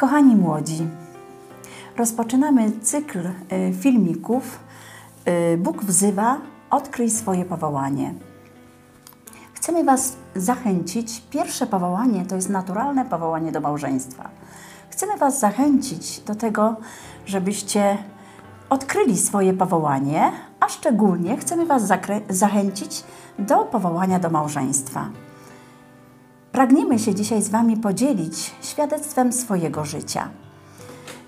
Kochani młodzi, rozpoczynamy cykl y, filmików y, Bóg wzywa, odkryj swoje powołanie. Chcemy Was zachęcić. Pierwsze powołanie to jest naturalne powołanie do małżeństwa. Chcemy Was zachęcić do tego, żebyście odkryli swoje powołanie, a szczególnie chcemy Was zachęcić do powołania do małżeństwa. Pragniemy się dzisiaj z Wami podzielić świadectwem swojego życia.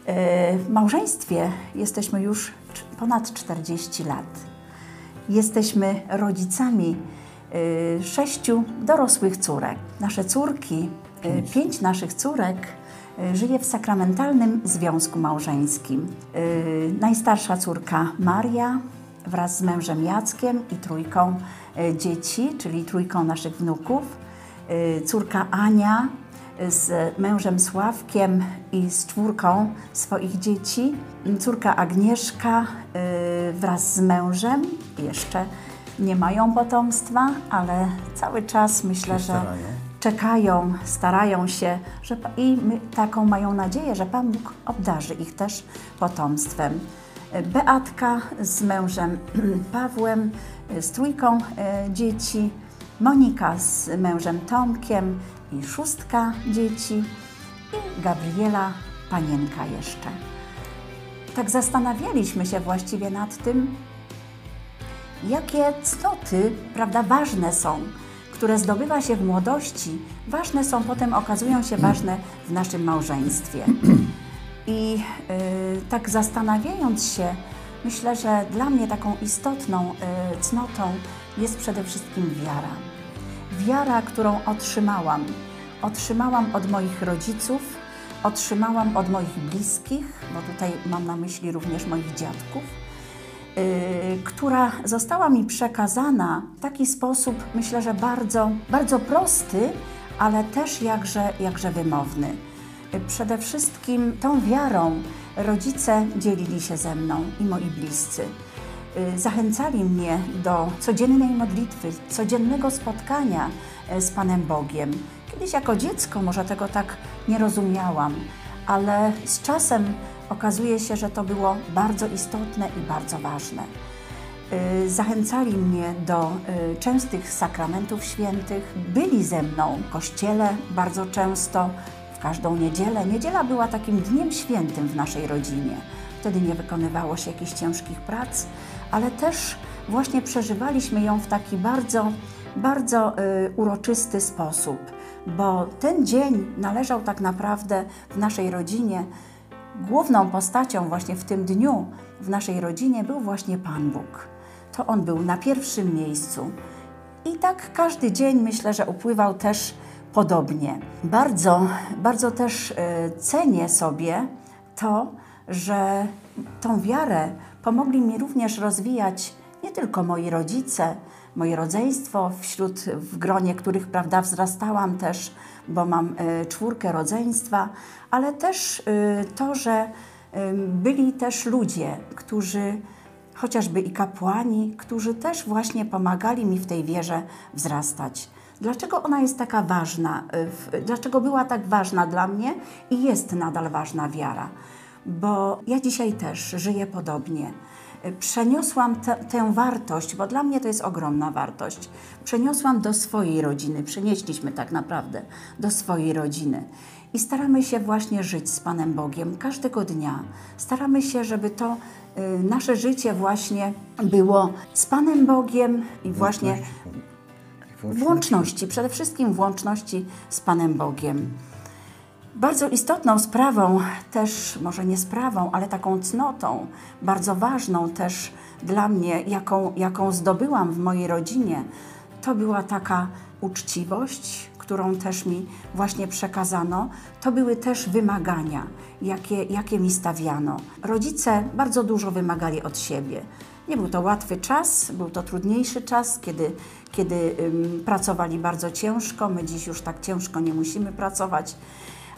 E, w małżeństwie jesteśmy już ponad 40 lat. Jesteśmy rodzicami e, sześciu dorosłych córek. Nasze córki, e, pięć naszych córek żyje w sakramentalnym związku małżeńskim. Najstarsza córka Maria wraz z mężem Jackiem i trójką dzieci, czyli trójką naszych wnuków córka Ania z mężem Sławkiem i z czwórką swoich dzieci, córka Agnieszka y, wraz z mężem, jeszcze nie mają potomstwa, ale cały czas myślę, że czekają, starają się że, i taką mają nadzieję, że Pan Bóg obdarzy ich też potomstwem. Beatka z mężem Pawłem, z trójką y, dzieci, Monika z mężem Tomkiem i szóstka dzieci i Gabriela, panienka jeszcze. Tak zastanawialiśmy się właściwie nad tym, jakie cnoty, prawda, ważne są, które zdobywa się w młodości, ważne są, potem okazują się ważne w naszym małżeństwie. I yy, tak zastanawiając się, myślę, że dla mnie taką istotną yy, cnotą jest przede wszystkim wiara wiara, którą otrzymałam. Otrzymałam od moich rodziców, otrzymałam od moich bliskich, bo tutaj mam na myśli również moich dziadków, yy, która została mi przekazana w taki sposób, myślę, że bardzo, bardzo prosty, ale też jakże, jakże wymowny. Przede wszystkim tą wiarą rodzice dzielili się ze mną i moi bliscy. Y, zachęcali mnie do codziennej modlitwy, codziennego spotkania e, z Panem Bogiem. Kiedyś jako dziecko może tego tak nie rozumiałam, ale z czasem okazuje się, że to było bardzo istotne i bardzo ważne. Y, zachęcali mnie do y, częstych sakramentów świętych, byli ze mną w kościele bardzo często, w każdą niedzielę. Niedziela była takim dniem świętym w naszej rodzinie. Wtedy nie wykonywało się jakichś ciężkich prac, ale też właśnie przeżywaliśmy ją w taki bardzo, bardzo y, uroczysty sposób, bo ten dzień należał tak naprawdę w naszej rodzinie, główną postacią właśnie w tym dniu w naszej rodzinie był właśnie Pan Bóg. To On był na pierwszym miejscu. I tak każdy dzień myślę, że upływał też podobnie. Bardzo, bardzo też y, cenię sobie to, że tą wiarę pomogli mi również rozwijać nie tylko moi rodzice, moje rodzeństwo, wśród, w gronie których prawda, wzrastałam też, bo mam y, czwórkę rodzeństwa, ale też y, to, że y, byli też ludzie, którzy chociażby i kapłani, którzy też właśnie pomagali mi w tej wierze wzrastać. Dlaczego ona jest taka ważna? Dlaczego była tak ważna dla mnie i jest nadal ważna wiara? Bo ja dzisiaj też żyję podobnie. Przeniosłam te, tę wartość, bo dla mnie to jest ogromna wartość. Przeniosłam do swojej rodziny, przenieśliśmy tak naprawdę do swojej rodziny. I staramy się właśnie żyć z Panem Bogiem każdego dnia. Staramy się, żeby to y, nasze życie właśnie było z Panem Bogiem i właśnie w łączności, przede wszystkim w łączności z Panem Bogiem. Bardzo istotną sprawą, też może nie sprawą, ale taką cnotą, bardzo ważną też dla mnie, jaką, jaką zdobyłam w mojej rodzinie, to była taka uczciwość, którą też mi właśnie przekazano. To były też wymagania, jakie, jakie mi stawiano. Rodzice bardzo dużo wymagali od siebie. Nie był to łatwy czas, był to trudniejszy czas, kiedy, kiedy um, pracowali bardzo ciężko. My dziś już tak ciężko nie musimy pracować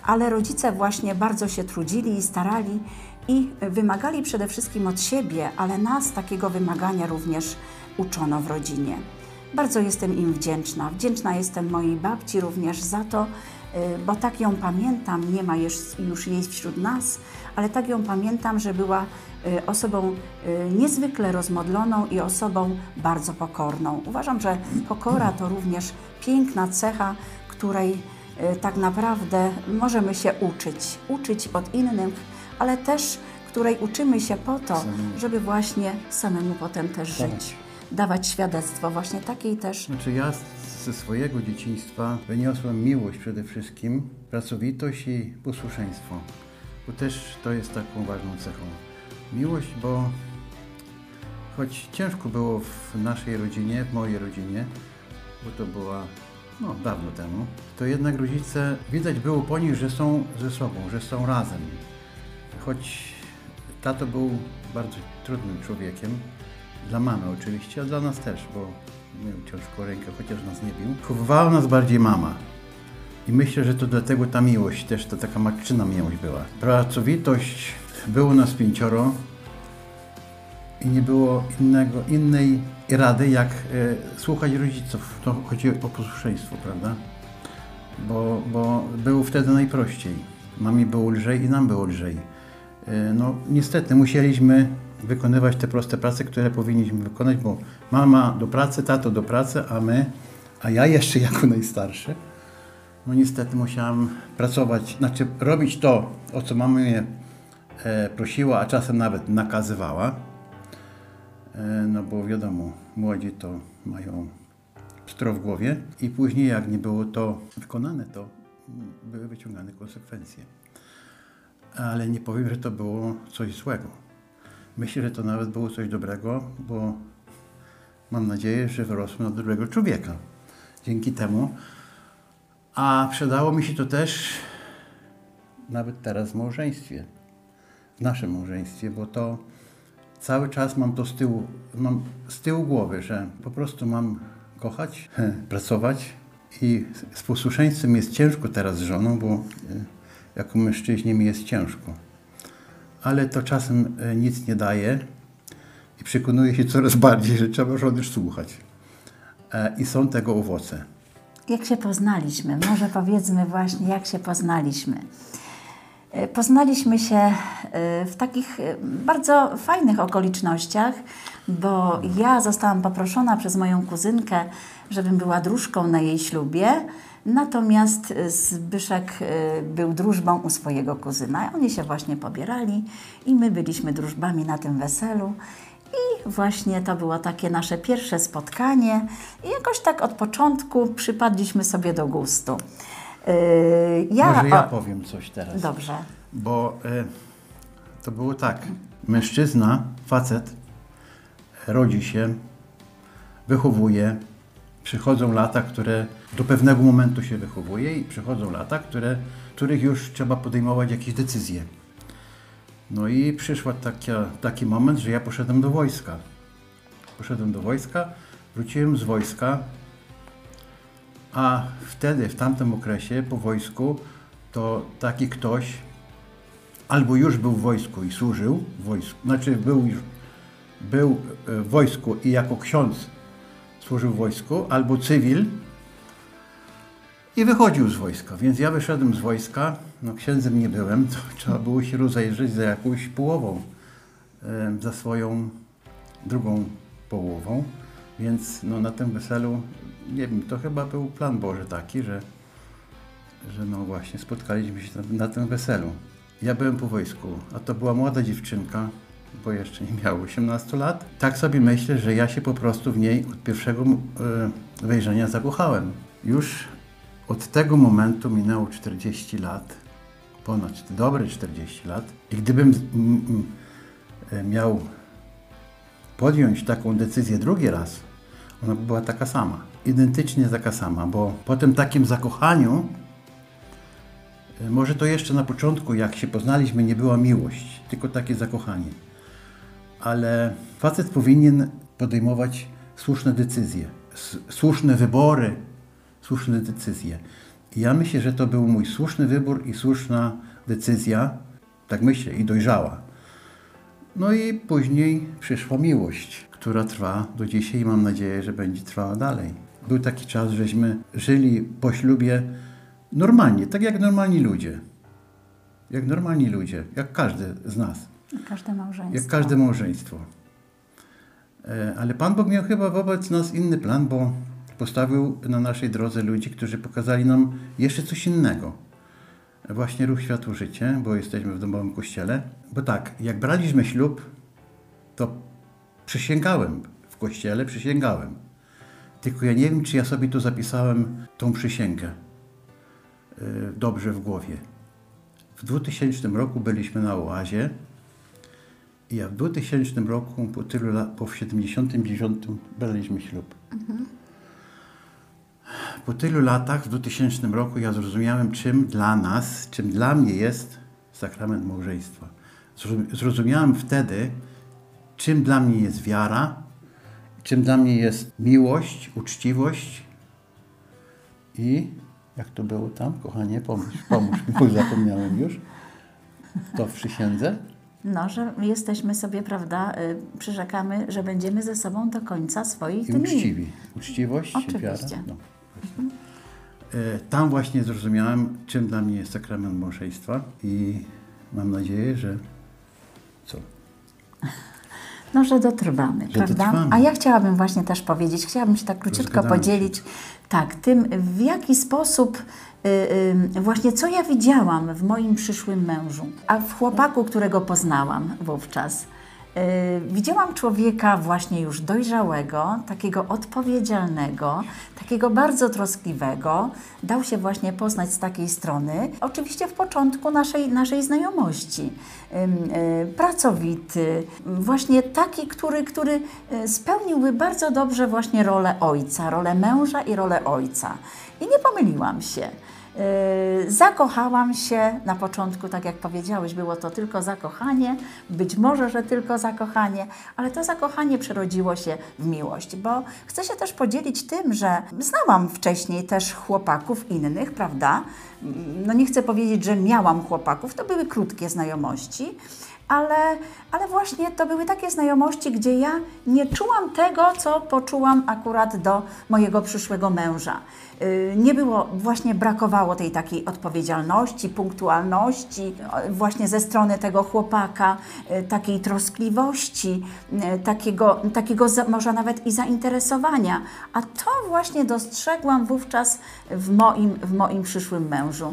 ale rodzice właśnie bardzo się trudzili i starali i wymagali przede wszystkim od siebie, ale nas takiego wymagania również uczono w rodzinie. Bardzo jestem im wdzięczna. Wdzięczna jestem mojej babci również za to, bo tak ją pamiętam, nie ma już jej wśród nas, ale tak ją pamiętam, że była osobą niezwykle rozmodloną i osobą bardzo pokorną. Uważam, że pokora to również piękna cecha, której tak naprawdę możemy się uczyć. Uczyć od innych, ale też której uczymy się po to, żeby właśnie samemu potem też Tak. żyć. Dawać świadectwo właśnie takiej też Znaczy ja ze swojego dzieciństwa wyniosłem miłość przede wszystkim, pracowitość i posłuszeństwo. Bo też to jest taką ważną cechą. Miłość, bo choć ciężko było w naszej rodzinie, w mojej rodzinie, bo to była no, dawno temu, to jednak rodzice widać było po nich, że są ze sobą, że są razem. Choć tato był bardzo trudnym człowiekiem, dla mamy oczywiście, a dla nas też, bo miał ciężką rękę, chociaż nas nie bił. Chowywała nas bardziej mama. I myślę, że to dlatego ta miłość też, to taka matczyna miłość była. Pracowitość, było nas pięcioro i nie było innego, innej rady, jak e, słuchać rodziców. To chodzi o posłuszeństwo, prawda? Bo, bo było wtedy najprościej. Mamie było lżej i nam było lżej. E, no niestety musieliśmy wykonywać te proste prace, które powinniśmy wykonać, bo mama do pracy, tato do pracy, a my, a ja jeszcze jako najstarszy, no niestety musiałam pracować, znaczy robić to, o co mama mnie e, prosiła, a czasem nawet nakazywała. E, no bo wiadomo, młodzi to mają pstro w głowie i później jak nie było to wykonane, to były wyciągane konsekwencje. Ale nie powiem, że to było coś złego. Myślę, że to nawet było coś dobrego, bo mam nadzieję, że wyrosłem na dobrego człowieka. Dzięki temu. A przydało mi się to też nawet teraz w małżeństwie. W naszym małżeństwie, bo to cały czas mam to z tyłu, mam z tyłu głowy, że po prostu mam kochać, pracować i z posłuszeństwem jest ciężko teraz z żoną, bo e, jako mężczyźnie mi jest ciężko. Ale to czasem e, nic nie daje i przekonuje się coraz bardziej, że trzeba żony słuchać. E, I są tego owoce. Jak się poznaliśmy? Może powiedzmy właśnie, jak się poznaliśmy. E, Poznaliśmy się e, w takich e, bardzo fajnych okolicznościach, bo ja zostałam poproszona przez moją kuzynkę, żebym była dróżką na jej ślubie, natomiast Zbyszek był drużbą u swojego kuzyna. Oni się właśnie pobierali i my byliśmy drużbami na tym weselu. I właśnie to było takie nasze pierwsze spotkanie i jakoś tak od początku przypadliśmy sobie do gustu. Yy, ja, Może ja powiem coś teraz. Dobrze. Bo e, to było tak. Mężczyzna, facet, rodzi się, wychowuje, przychodzą lata, które do pewnego momentu się wychowuje i przychodzą lata, które, których już trzeba podejmować jakieś decyzje. No i przyszła taka, taki moment, że ja poszedłem do wojska. Poszedłem do wojska, wróciłem z wojska, a wtedy, w tamtym okresie, po wojsku, to taki ktoś albo już był w wojsku i służył w wojsku, znaczy był już był e, w wojsku i jako ksiądz służył w wojsku, albo cywil i wychodził z wojska. Więc ja wyszedłem z wojska, no księdzem nie byłem, to trzeba było się rozejrzeć za jakąś połową, e, za swoją drugą połową. Więc no, na tym weselu, nie wiem, to chyba był plan Boży taki, że, że no właśnie spotkaliśmy się na, tym weselu. Ja byłem po wojsku, a to była młoda dziewczynka, bo jeszcze nie miała 18 lat. Tak sobie myślę, że ja się po prostu w niej od pierwszego e, wejrzenia zakochałem. Już od tego momentu minęło 40 lat, ponad dobre 40 lat. I gdybym e, miał podjąć taką decyzję drugi raz, ona by była taka sama. Identycznie taka sama, bo po tym takim zakochaniu, e, może to jeszcze na początku, jak się poznaliśmy, nie była miłość, tylko takie zakochanie. Ale facet powinien podejmować słuszne decyzje, słuszne wybory, słuszne decyzje. I ja myślę, że to był mój słuszny wybór i słuszna decyzja, tak myślę, i dojrzała. No i później przyszła miłość, która trwa do dzisiaj i mam nadzieję, że będzie trwała dalej. Był taki czas, żeśmy żyli po ślubie normalnie, tak jak normalni ludzie. Jak normalni ludzie, jak każdy z nas. Jak każde małżeństwo. Jak każde małżeństwo. E, Ale Pan Bóg miał chyba wobec nas inny plan, bo postawił na naszej drodze ludzi, którzy pokazali nam jeszcze coś innego. Właśnie ruch Światło Życie, bo jesteśmy w domowym kościele. Bo tak, jak braliśmy ślub, to przysięgałem w kościele, przysięgałem. Tylko ja nie wiem, czy ja sobie tu zapisałem tą przysięgę e, dobrze w głowie. W 2000 roku byliśmy na oazie i ja w 2000 roku, po tylu lat, po 79 braliśmy ślub. Po tylu latach, w 2000 roku, ja zrozumiałem, czym dla nas, czym dla mnie jest sakrament małżeństwa. Zrozum- Zrozumiałem wtedy, czym dla mnie jest wiara, czym dla mnie jest miłość, uczciwość i jak to było tam, kochanie, pomóż, pomóż mi, bo zapomniałem już. To w przysiędze. No, że jesteśmy sobie, prawda, y, przyrzekamy, że będziemy ze sobą do końca swoich I dni. uczciwi. Uczciwość, Oczywiście. wiara. No. E, Tam właśnie zrozumiałem, czym dla mnie jest sakrament małżeństwa i mam nadzieję, że co? No, że dotrwamy, Że prawda? dotrwamy. A ja chciałabym właśnie też powiedzieć, chciałabym się tak króciutko Zgadzamy się. podzielić, tak, tym w jaki sposób, y, y, właśnie co ja widziałam w moim przyszłym mężu, a w chłopaku, którego poznałam wówczas. Y, Widziałam człowieka właśnie już dojrzałego, takiego odpowiedzialnego, takiego bardzo troskliwego. Dał się właśnie poznać z takiej strony. Oczywiście w początku naszej, naszej znajomości. Y, Pracowity, właśnie taki, który, który y, spełniłby bardzo dobrze właśnie rolę ojca, rolę męża i rolę ojca. I nie pomyliłam się. Yy, Zakochałam się. Na początku, tak jak powiedziałeś, było to tylko zakochanie, być może, że tylko zakochanie, ale to zakochanie przerodziło się w miłość, bo chcę się też podzielić tym, że znałam wcześniej też chłopaków innych, prawda? Mm, No nie chcę powiedzieć, że miałam chłopaków, to były krótkie znajomości, ale, ale właśnie to były takie znajomości, gdzie ja nie czułam tego, co poczułam akurat do mojego przyszłego męża. Yy, Nie było, właśnie brakowało tej takiej odpowiedzialności, punktualności, właśnie ze strony tego chłopaka, yy, takiej troskliwości, yy, takiego, takiego może nawet i zainteresowania. A to właśnie dostrzegłam wówczas w moim, w moim przyszłym mężu.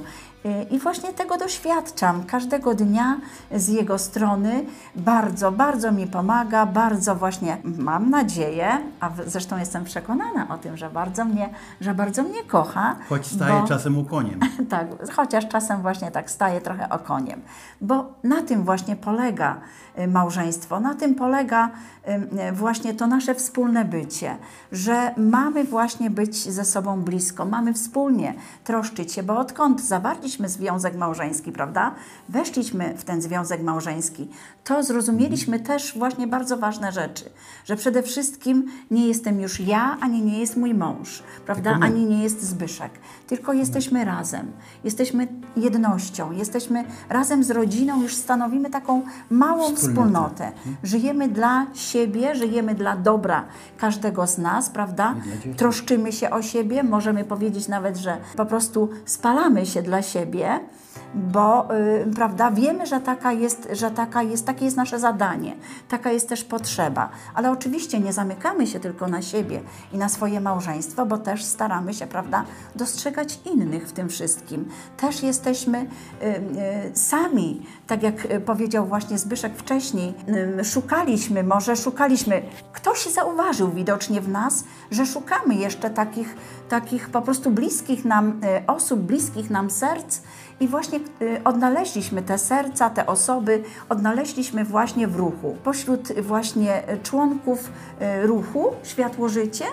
I właśnie tego doświadczam każdego dnia z jego strony. Bardzo, bardzo mi pomaga, bardzo właśnie mam nadzieję, a zresztą jestem przekonana o tym, że bardzo mnie, że bardzo mnie kocha. Choć staje bo- czasem ukoniem. tak, chociaż czasem właśnie tak staje trochę okoniem, bo na tym właśnie polega y, małżeństwo, na tym polega y, właśnie to nasze wspólne bycie, że mamy właśnie być ze sobą blisko, mamy wspólnie troszczyć się, bo odkąd zawarliśmy związek małżeński, prawda, weszliśmy w ten związek małżeński, to zrozumieliśmy też właśnie bardzo ważne rzeczy, że przede wszystkim nie jestem już ja, ani nie jest mój mąż, prawda, ani nie jest Zbyszek, tylko jesteśmy razem, jesteśmy jednością, jesteśmy razem z rodziną, już stanowimy taką małą Wspólnotę. wspólnotę. Żyjemy dla siebie, żyjemy dla dobra każdego z nas, prawda? Troszczymy się o siebie, możemy powiedzieć nawet, że po prostu spalamy się dla siebie, siebie, bo y, prawda, wiemy, że taka jest, że taka jest, takie jest nasze zadanie, taka jest też potrzeba. Ale oczywiście nie zamykamy się tylko na siebie i na swoje małżeństwo, bo też staramy się, prawda, dostrzegać innych w tym wszystkim. Też jesteśmy y, y, sami, tak jak y, powiedział właśnie Zbyszek wcześniej, szukaliśmy, może szukaliśmy, ktoś zauważył widocznie w nas, że szukamy jeszcze takich, takich po prostu bliskich nam y, osób, bliskich nam serc, i właśnie y, odnaleźliśmy te serca, te osoby, odnaleźliśmy właśnie w ruchu. Pośród właśnie y, członków y, ruchu Światło Życie,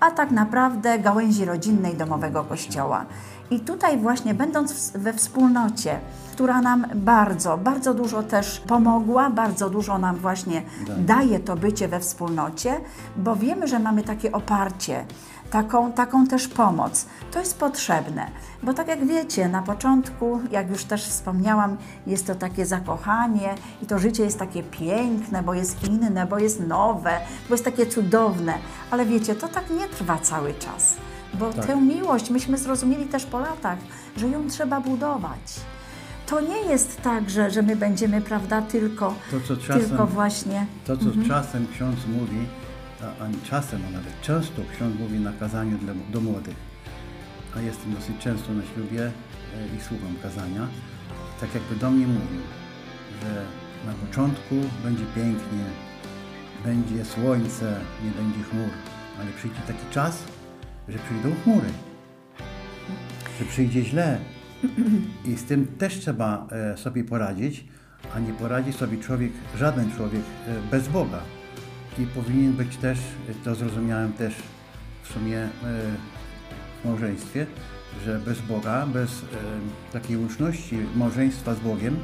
a tak naprawdę gałęzi rodzinnej domowego kościoła. I tutaj właśnie będąc we wspólnocie, która nam bardzo, bardzo dużo też pomogła, bardzo dużo nam właśnie daje to bycie we wspólnocie, bo wiemy, że mamy takie oparcie, taką, taką też pomoc. To jest potrzebne, bo tak jak wiecie, na początku, jak już też wspomniałam, jest to takie zakochanie i to życie jest takie piękne, bo jest inne, bo jest nowe, bo jest takie cudowne, ale wiecie, to tak nie trwa cały czas. bo Tak. tę miłość myśmy zrozumieli też po latach, że ją trzeba budować. To nie jest tak, że, że my będziemy, prawda, tylko, To, czasem, tylko właśnie. to, co czasem ksiądz mówi, a, czasem, a nawet często ksiądz mówi na kazaniu dla, do młodych, a jestem dosyć często na ślubie e, i słucham kazania, tak jakby do mnie mówił, że na początku będzie pięknie, będzie słońce, nie będzie chmur, ale przyjdzie taki czas, że przyjdą chmury, że przyjdzie źle. I z tym też trzeba e, sobie poradzić, a nie poradzi sobie człowiek, żaden człowiek e, bez Boga. I powinien być też, to zrozumiałem też w sumie e, w małżeństwie, że bez Boga, bez e, takiej łączności małżeństwa z Bogiem,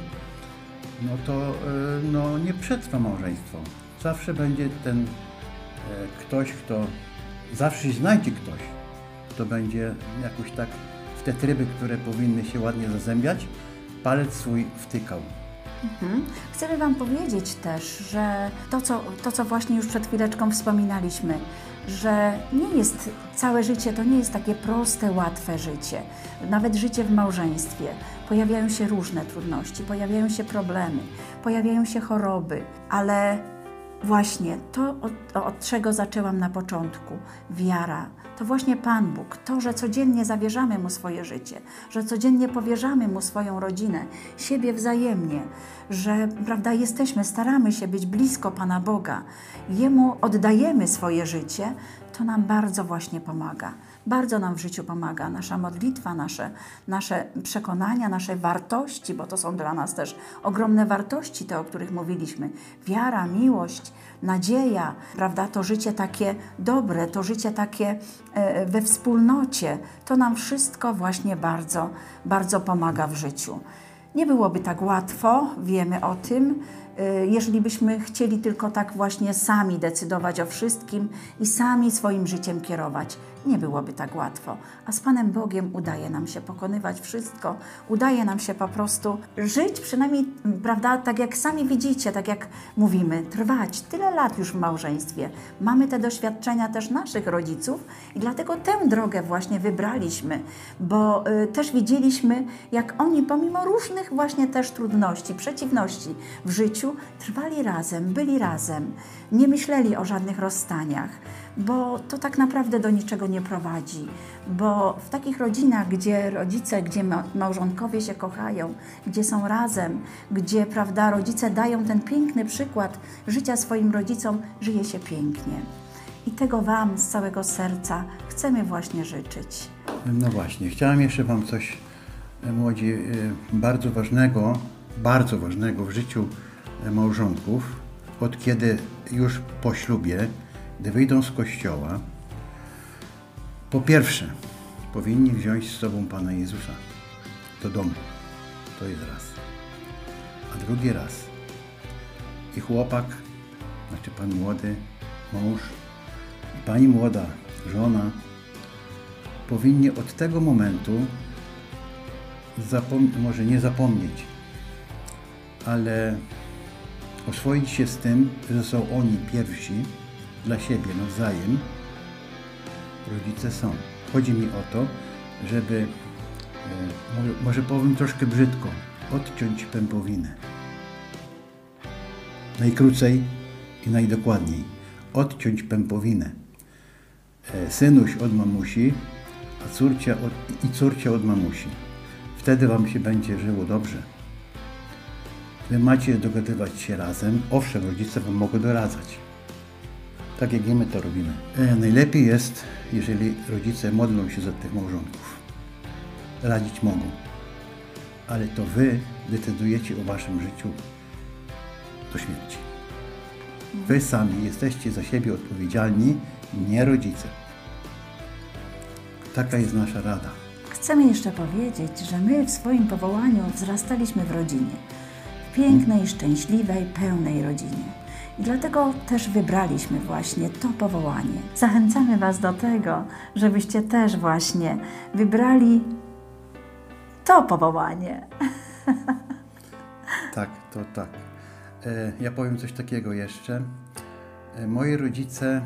no to e, no, nie przetrwa małżeństwo. Zawsze będzie ten ktoś, kto zawsze znajdzie ktoś, kto będzie jakoś tak w te tryby, które powinny się ładnie zazębiać, palec swój wtykał. Mhm. Chcemy Wam powiedzieć też, że to co, to, co właśnie już przed chwileczką wspominaliśmy, że nie jest całe życie, to nie jest takie proste, łatwe życie. Nawet życie w małżeństwie. Pojawiają się różne trudności, pojawiają się problemy, pojawiają się choroby, ale właśnie to, od, od czego zaczęłam na początku, wiara, to właśnie Pan Bóg, to, że codziennie zawierzamy Mu swoje życie, że codziennie powierzamy Mu swoją rodzinę, siebie wzajemnie, że prawda, jesteśmy, staramy się być blisko Pana Boga, Jemu oddajemy swoje życie, to nam bardzo właśnie pomaga. Bardzo nam w życiu pomaga nasza modlitwa, nasze, nasze przekonania, nasze wartości, bo to są dla nas też ogromne wartości, te, o których mówiliśmy. Wiara, miłość, nadzieja, prawda? To życie takie dobre, to życie takie e, we wspólnocie, to nam wszystko właśnie bardzo, bardzo pomaga w życiu. Nie byłoby tak łatwo, wiemy o tym, y, jeżeli byśmy chcieli tylko tak właśnie sami decydować o wszystkim i sami swoim życiem kierować. Nie byłoby tak łatwo. A z Panem Bogiem udaje nam się pokonywać wszystko, udaje nam się po prostu żyć, przynajmniej, prawda, tak jak sami widzicie, tak jak mówimy, trwać tyle lat już w małżeństwie. Mamy te doświadczenia też naszych rodziców i dlatego tę drogę właśnie wybraliśmy, bo y, też widzieliśmy, jak oni pomimo różnych właśnie też trudności, przeciwności w życiu, trwali razem, byli razem, nie myśleli o żadnych rozstaniach, bo to tak naprawdę do niczego nie prowadzi. Bo w takich rodzinach, gdzie rodzice, gdzie ma- małżonkowie się kochają, gdzie są razem, gdzie prawda, rodzice dają ten piękny przykład życia swoim rodzicom, żyje się pięknie. I tego Wam z całego serca chcemy właśnie życzyć. No właśnie, chciałem jeszcze Wam coś, e, młodzi, e, bardzo ważnego, bardzo ważnego w życiu e, małżonków, od kiedy już po ślubie, gdy wyjdą z kościoła, po pierwsze, powinni wziąć z sobą Pana Jezusa do domu. To jest raz. A drugi raz. I chłopak, znaczy Pan młody, mąż, i Pani młoda, żona, powinni od tego momentu może nie zapomnieć, ale oswoić się z tym, że są oni pierwsi dla siebie nawzajem. Rodzice są. Chodzi mi o to, żeby, e, może, powiem troszkę brzydko, odciąć pępowinę. Najkrócej i najdokładniej. Odciąć pępowinę. E, Synuś od mamusi, a córcia od, i córcia od mamusi. Wtedy Wam się będzie żyło dobrze. Wy macie dogadywać się razem. Owszem, rodzice Wam mogą doradzać. Tak jak i my to robimy. E, najlepiej jest, jeżeli rodzice modlą się za tych małżonków. Radzić mogą. Ale to Wy decydujecie o Waszym życiu do śmierci. Wy sami jesteście za siebie odpowiedzialni, nie rodzice. Taka jest nasza rada. Chcemy jeszcze powiedzieć, że my w swoim powołaniu wzrastaliśmy w rodzinie. W pięknej, szczęśliwej, pełnej rodzinie. I dlatego też wybraliśmy właśnie to powołanie. Zachęcamy Was do tego, żebyście też właśnie wybrali to powołanie. Tak, to tak. E, ja powiem coś takiego jeszcze. E, moi rodzice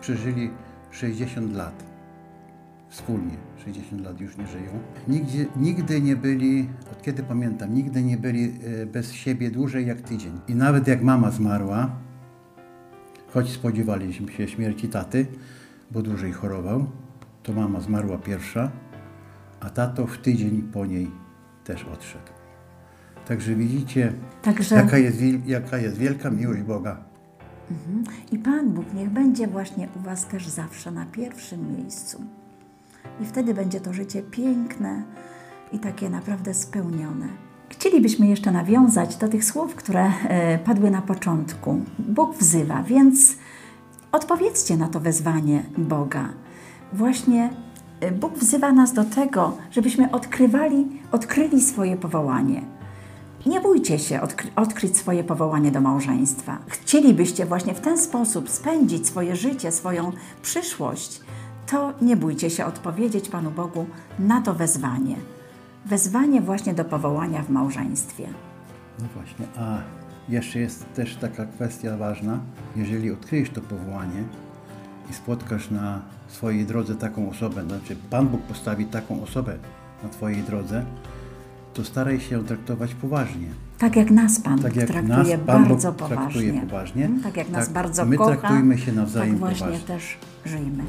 przeżyli 60 lat. wspólnie. 60 lat już nie żyją. Nigdzie, nigdy nie byli, od kiedy pamiętam, nigdy nie byli e, bez siebie dłużej jak tydzień. I nawet jak mama zmarła, choć spodziewaliśmy się śmierci taty, bo dłużej chorował, to mama zmarła pierwsza, a tato w tydzień po niej też odszedł. Także widzicie, Także jaka jest, jaka jest wielka miłość Boga. i Pan Bóg niech będzie właśnie u Was też zawsze na pierwszym miejscu. I wtedy będzie to życie piękne i takie naprawdę spełnione. Chcielibyśmy jeszcze nawiązać do tych słów, które e, padły na początku. Bóg wzywa, więc odpowiedzcie na to wezwanie Boga. Właśnie e, Bóg wzywa nas do tego, żebyśmy odkrywali, odkryli swoje powołanie. Nie bójcie się odkry- odkryć swoje powołanie do małżeństwa. Chcielibyście właśnie w ten sposób spędzić swoje życie, swoją przyszłość, to nie bójcie się odpowiedzieć Panu Bogu na to wezwanie. Wezwanie właśnie do powołania w małżeństwie. No właśnie, a jeszcze jest też taka kwestia ważna. Jeżeli odkryjesz to powołanie i spotkasz na swojej drodze taką osobę, znaczy Pan Bóg postawi taką osobę na Twojej drodze, to staraj się ją traktować poważnie. Tak jak nas Pan Tak jak traktuje nas Pan Bóg bardzo traktuje poważnie. poważnie, Mm, Tak jak nas tak bardzo my kocha, traktujmy się nawzajem tak właśnie poważnie. też żyjmy.